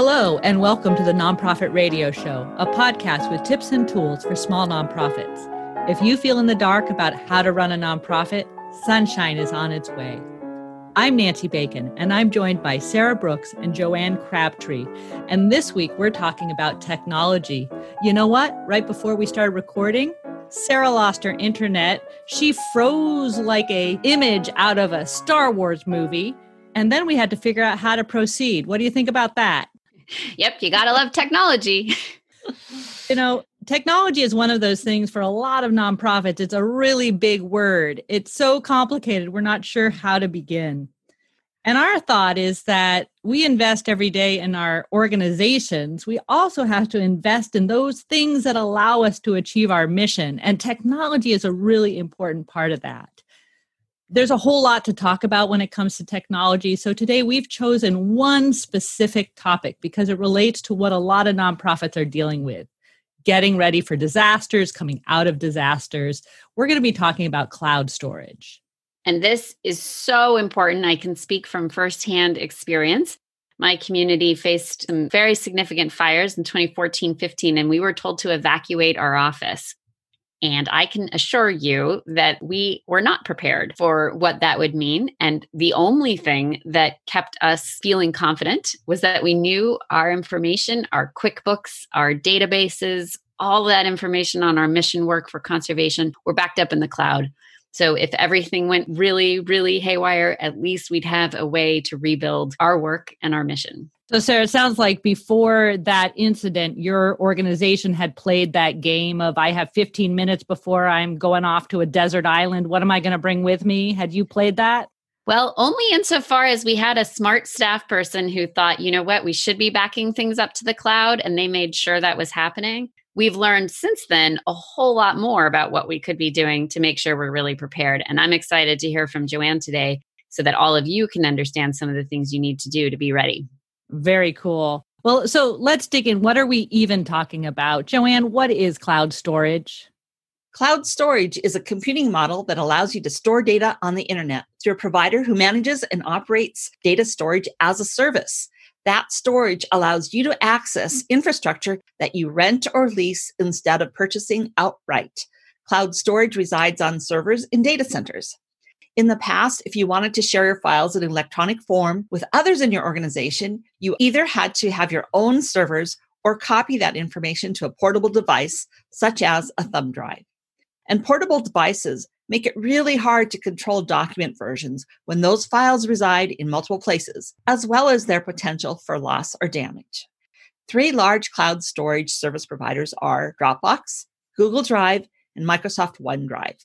Hello, and welcome to the Nonprofit Radio Show, a podcast with tips and tools for small nonprofits. If you feel in the dark about how to run a nonprofit, sunshine is on its way. I'm Nancy Bacon, and I'm joined by Sarah Brooks and Joanne Crabtree. And this week, we're talking about technology. You know what? Right before we started recording, Sarah lost her internet. She froze like a image out of a Star Wars movie. And then we had to figure out how to proceed. What do you think about that? Yep, you got to love technology. you know, technology is one of those things for a lot of nonprofits. It's a really big word. It's so complicated, we're not sure how to begin. And our thought is that we invest every day in our organizations. We also have to invest in those things that allow us to achieve our mission. And technology is a really important part of that there's a whole lot to talk about when it comes to technology. So today we've chosen one specific topic because it relates to what a lot of nonprofits are dealing with getting ready for disasters, coming out of disasters. We're going to be talking about cloud storage. And this is so important. I can speak from firsthand experience. My community faced some very significant fires in 2014 15, and we were told to evacuate our office. And I can assure you that we were not prepared for what that would mean. And the only thing that kept us feeling confident was that we knew our information, our QuickBooks, our databases, all that information on our mission work for conservation were backed up in the cloud. So if everything went really, really haywire, at least we'd have a way to rebuild our work and our mission. So, Sarah, it sounds like before that incident, your organization had played that game of I have 15 minutes before I'm going off to a desert island. What am I going to bring with me? Had you played that? Well, only insofar as we had a smart staff person who thought, you know what, we should be backing things up to the cloud, and they made sure that was happening. We've learned since then a whole lot more about what we could be doing to make sure we're really prepared. And I'm excited to hear from Joanne today so that all of you can understand some of the things you need to do to be ready. Very cool. Well, so let's dig in. What are we even talking about? Joanne, what is cloud storage? Cloud storage is a computing model that allows you to store data on the internet through a provider who manages and operates data storage as a service. That storage allows you to access mm. infrastructure that you rent or lease instead of purchasing outright. Cloud storage resides on servers in data centers. In the past, if you wanted to share your files in electronic form with others in your organization, you either had to have your own servers or copy that information to a portable device, such as a thumb drive. And portable devices make it really hard to control document versions when those files reside in multiple places, as well as their potential for loss or damage. Three large cloud storage service providers are Dropbox, Google Drive, and Microsoft OneDrive.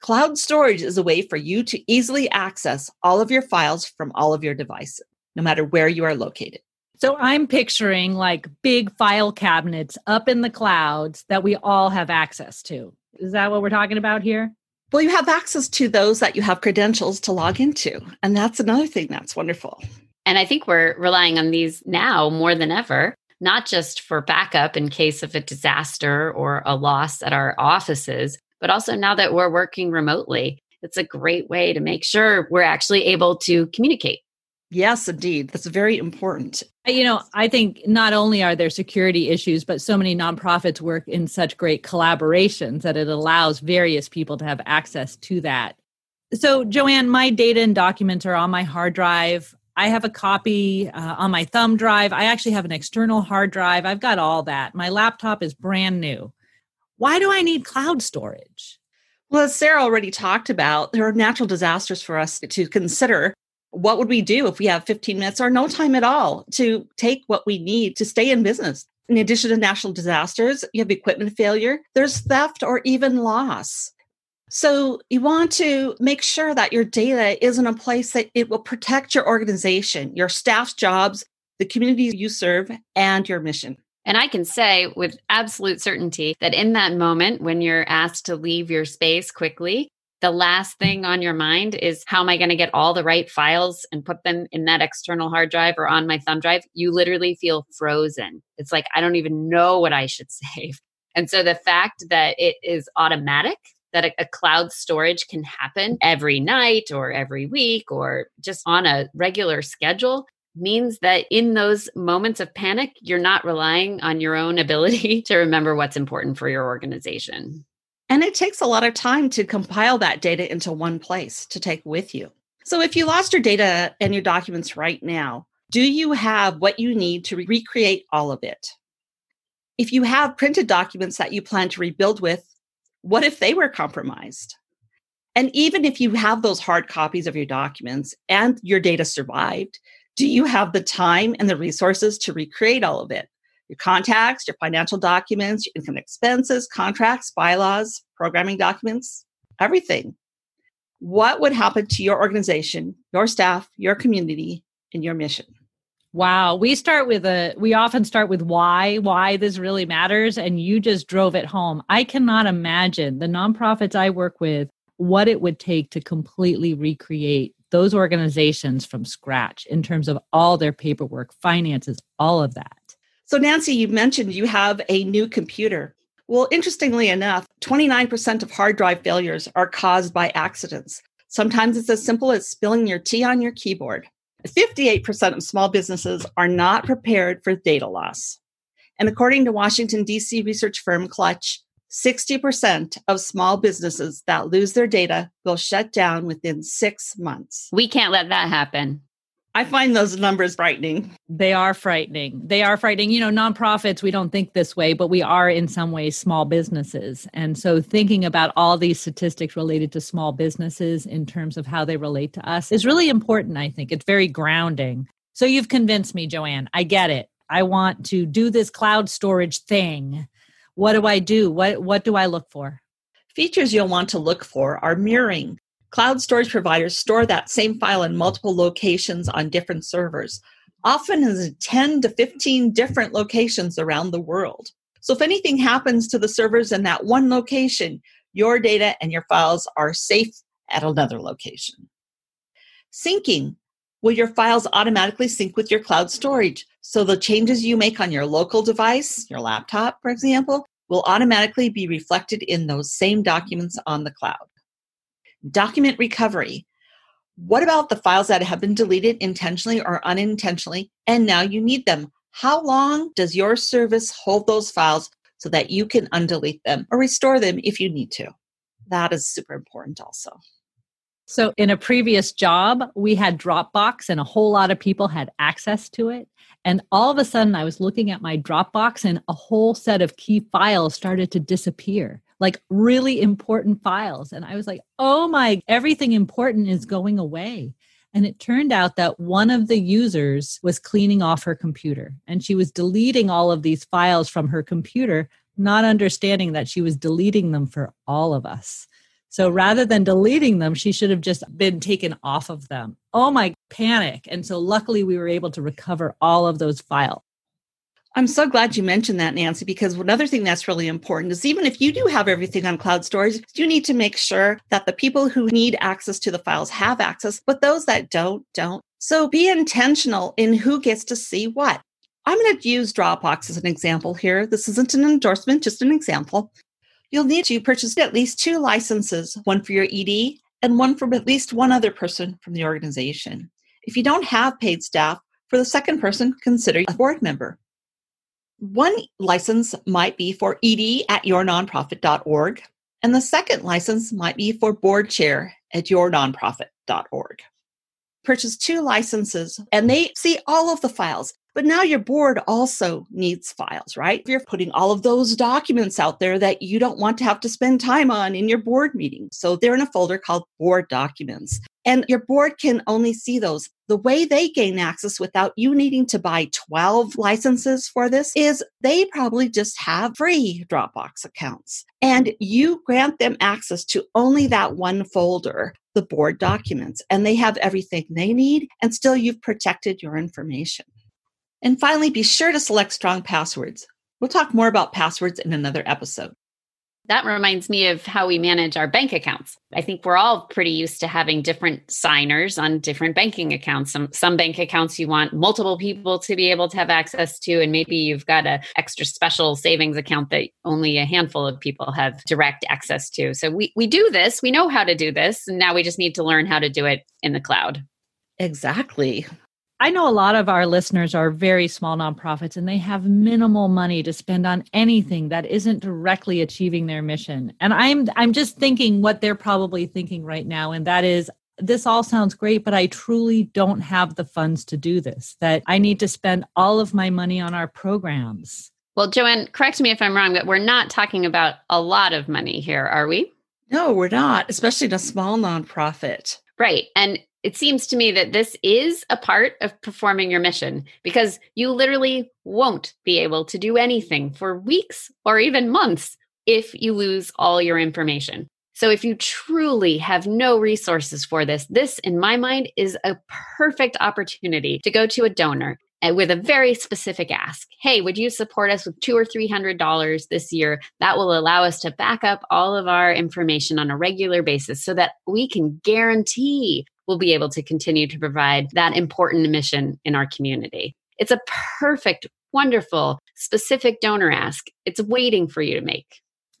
Cloud storage is a way for you to easily access all of your files from all of your devices, no matter where you are located. So I'm picturing like big file cabinets up in the clouds that we all have access to. Is that what we're talking about here? Well, you have access to those that you have credentials to log into. And that's another thing that's wonderful. And I think we're relying on these now more than ever, not just for backup in case of a disaster or a loss at our offices, but also now that we're working remotely, it's a great way to make sure we're actually able to communicate. Yes, indeed. That's very important. You know, I think not only are there security issues, but so many nonprofits work in such great collaborations that it allows various people to have access to that. So, Joanne, my data and documents are on my hard drive. I have a copy uh, on my thumb drive. I actually have an external hard drive. I've got all that. My laptop is brand new. Why do I need cloud storage? Well, as Sarah already talked about, there are natural disasters for us to consider. What would we do if we have 15 minutes or no time at all to take what we need to stay in business? In addition to national disasters, you have equipment failure, there's theft or even loss. So you want to make sure that your data is in a place that it will protect your organization, your staff's jobs, the communities you serve, and your mission. And I can say with absolute certainty that in that moment when you're asked to leave your space quickly, the last thing on your mind is how am I going to get all the right files and put them in that external hard drive or on my thumb drive? You literally feel frozen. It's like, I don't even know what I should save. And so the fact that it is automatic, that a, a cloud storage can happen every night or every week or just on a regular schedule means that in those moments of panic, you're not relying on your own ability to remember what's important for your organization. And it takes a lot of time to compile that data into one place to take with you. So if you lost your data and your documents right now, do you have what you need to recreate all of it? If you have printed documents that you plan to rebuild with, what if they were compromised? And even if you have those hard copies of your documents and your data survived, do you have the time and the resources to recreate all of it? Your contacts, your financial documents, your income expenses, contracts, bylaws, programming documents, everything. What would happen to your organization, your staff, your community, and your mission? Wow. We start with a, we often start with why, why this really matters. And you just drove it home. I cannot imagine the nonprofits I work with, what it would take to completely recreate those organizations from scratch in terms of all their paperwork, finances, all of that. So, Nancy, you mentioned you have a new computer. Well, interestingly enough, 29% of hard drive failures are caused by accidents. Sometimes it's as simple as spilling your tea on your keyboard. 58% of small businesses are not prepared for data loss. And according to Washington, D.C. research firm Clutch, 60% of small businesses that lose their data will shut down within six months. We can't let that happen. I find those numbers frightening. They are frightening. They are frightening. You know, nonprofits, we don't think this way, but we are in some ways small businesses. And so thinking about all these statistics related to small businesses in terms of how they relate to us is really important, I think. It's very grounding. So you've convinced me, Joanne. I get it. I want to do this cloud storage thing. What do I do? What what do I look for? Features you'll want to look for are mirroring. Cloud storage providers store that same file in multiple locations on different servers, often in 10 to 15 different locations around the world. So if anything happens to the servers in that one location, your data and your files are safe at another location. Syncing. Will your files automatically sync with your cloud storage? So the changes you make on your local device, your laptop, for example, will automatically be reflected in those same documents on the cloud. Document recovery. What about the files that have been deleted intentionally or unintentionally and now you need them? How long does your service hold those files so that you can undelete them or restore them if you need to? That is super important also. So, in a previous job, we had Dropbox and a whole lot of people had access to it. And all of a sudden, I was looking at my Dropbox and a whole set of key files started to disappear like really important files. And I was like, oh my, everything important is going away. And it turned out that one of the users was cleaning off her computer and she was deleting all of these files from her computer, not understanding that she was deleting them for all of us. So rather than deleting them, she should have just been taken off of them. Oh my panic. And so luckily we were able to recover all of those files. I'm so glad you mentioned that, Nancy, because another thing that's really important is even if you do have everything on cloud storage, you need to make sure that the people who need access to the files have access, but those that don't, don't. So be intentional in who gets to see what. I'm going to use Dropbox as an example here. This isn't an endorsement, just an example. You'll need to purchase at least two licenses, one for your ED and one from at least one other person from the organization. If you don't have paid staff, for the second person, consider a board member. One license might be for ed at yournonprofit.org, and the second license might be for board chair at yournonprofit.org. Purchase two licenses, and they see all of the files. But now your board also needs files, right? You're putting all of those documents out there that you don't want to have to spend time on in your board meeting. So they're in a folder called board documents. And your board can only see those. The way they gain access without you needing to buy 12 licenses for this is they probably just have free Dropbox accounts. And you grant them access to only that one folder, the board documents, and they have everything they need. And still, you've protected your information. And finally, be sure to select strong passwords. We'll talk more about passwords in another episode. That reminds me of how we manage our bank accounts. I think we're all pretty used to having different signers on different banking accounts. Some some bank accounts you want multiple people to be able to have access to and maybe you've got a extra special savings account that only a handful of people have direct access to. So we we do this, we know how to do this, and now we just need to learn how to do it in the cloud. Exactly. I know a lot of our listeners are very small nonprofits and they have minimal money to spend on anything that isn't directly achieving their mission. And I'm I'm just thinking what they're probably thinking right now and that is this all sounds great, but I truly don't have the funds to do this. That I need to spend all of my money on our programs. Well, Joanne, correct me if I'm wrong, but we're not talking about a lot of money here, are we? No, we're not, especially in a small nonprofit. Right. And it seems to me that this is a part of performing your mission because you literally won't be able to do anything for weeks or even months if you lose all your information. So, if you truly have no resources for this, this, in my mind, is a perfect opportunity to go to a donor eh, with a very specific ask. Hey, would you support us with two or three hundred dollars this year? That will allow us to back up all of our information on a regular basis so that we can guarantee we'll be able to continue to provide that important mission in our community. It's a perfect, wonderful, specific donor ask. It's waiting for you to make.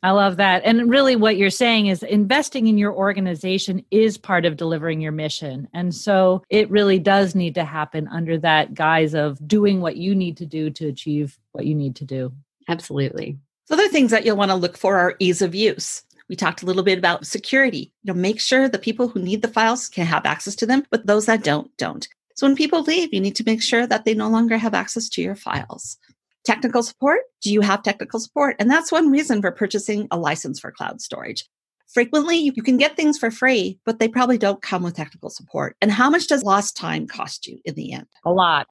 I love that. And really, what you're saying is investing in your organization is part of delivering your mission. And so it really does need to happen under that guise of doing what you need to do to achieve what you need to do. Absolutely. So, other things that you'll want to look for are ease of use. We talked a little bit about security. You know, make sure the people who need the files can have access to them, but those that don't, don't. So when people leave, you need to make sure that they no longer have access to your files. Technical support. Do you have technical support? And that's one reason for purchasing a license for cloud storage. Frequently, you can get things for free, but they probably don't come with technical support. And how much does lost time cost you in the end? A lot.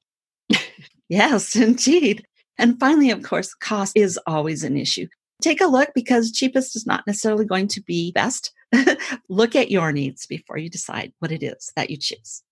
yes, indeed. And finally, of course, cost is always an issue take a look because cheapest is not necessarily going to be best. look at your needs before you decide what it is that you choose.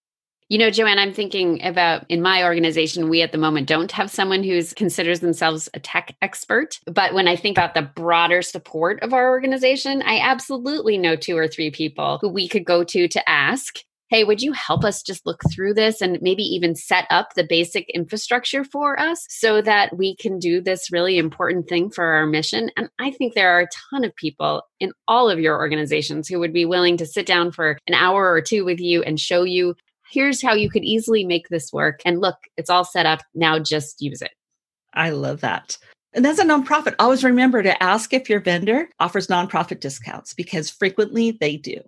You know, Joanne, I'm thinking about in my organization, we at the moment don't have someone who considers themselves a tech expert. But when I think about the broader support of our organization, I absolutely know two or three people who we could go to to ask hey, would you help us just look through this and maybe even set up the basic infrastructure for us so that we can do this really important thing for our mission? And I think there are a ton of people in all of your organizations who would be willing to sit down for an hour or two with you and show you here's how you could easily make this work. And look, it's all set up. Now just use it. I love that. And as a nonprofit, always remember to ask if your vendor offers nonprofit discounts because frequently they do.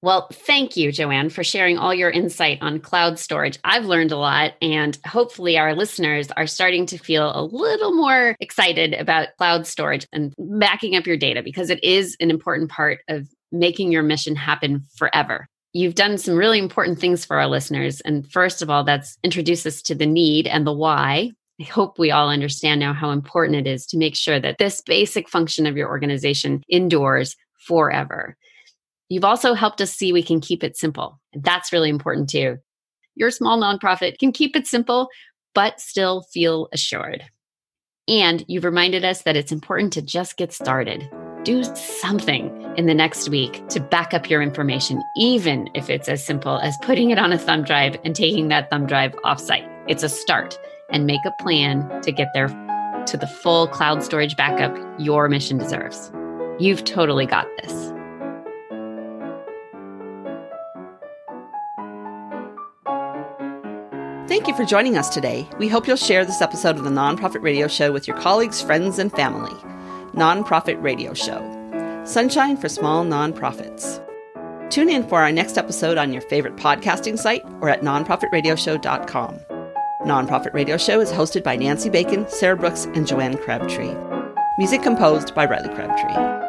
Well, thank you, Joanne, for sharing all your insight on cloud storage. I've learned a lot, and hopefully, our listeners are starting to feel a little more excited about cloud storage and backing up your data because it is an important part of making your mission happen forever. You've done some really important things for our listeners. And first of all, that's introduce us to the need and the why. I hope we all understand now how important it is to make sure that this basic function of your organization endures forever. You've also helped us see we can keep it simple. That's really important too. Your small nonprofit can keep it simple, but still feel assured. And you've reminded us that it's important to just get started. Do something in the next week to back up your information, even if it's as simple as putting it on a thumb drive and taking that thumb drive offsite. It's a start and make a plan to get there to the full cloud storage backup your mission deserves. You've totally got this. Thank you for joining us today. We hope you'll share this episode of the Nonprofit Radio Show with your colleagues, friends, and family. Nonprofit Radio Show Sunshine for Small Nonprofits. Tune in for our next episode on your favorite podcasting site or at nonprofitradioshow.com. Nonprofit Radio Show is hosted by Nancy Bacon, Sarah Brooks, and Joanne Crabtree. Music composed by Riley Crabtree.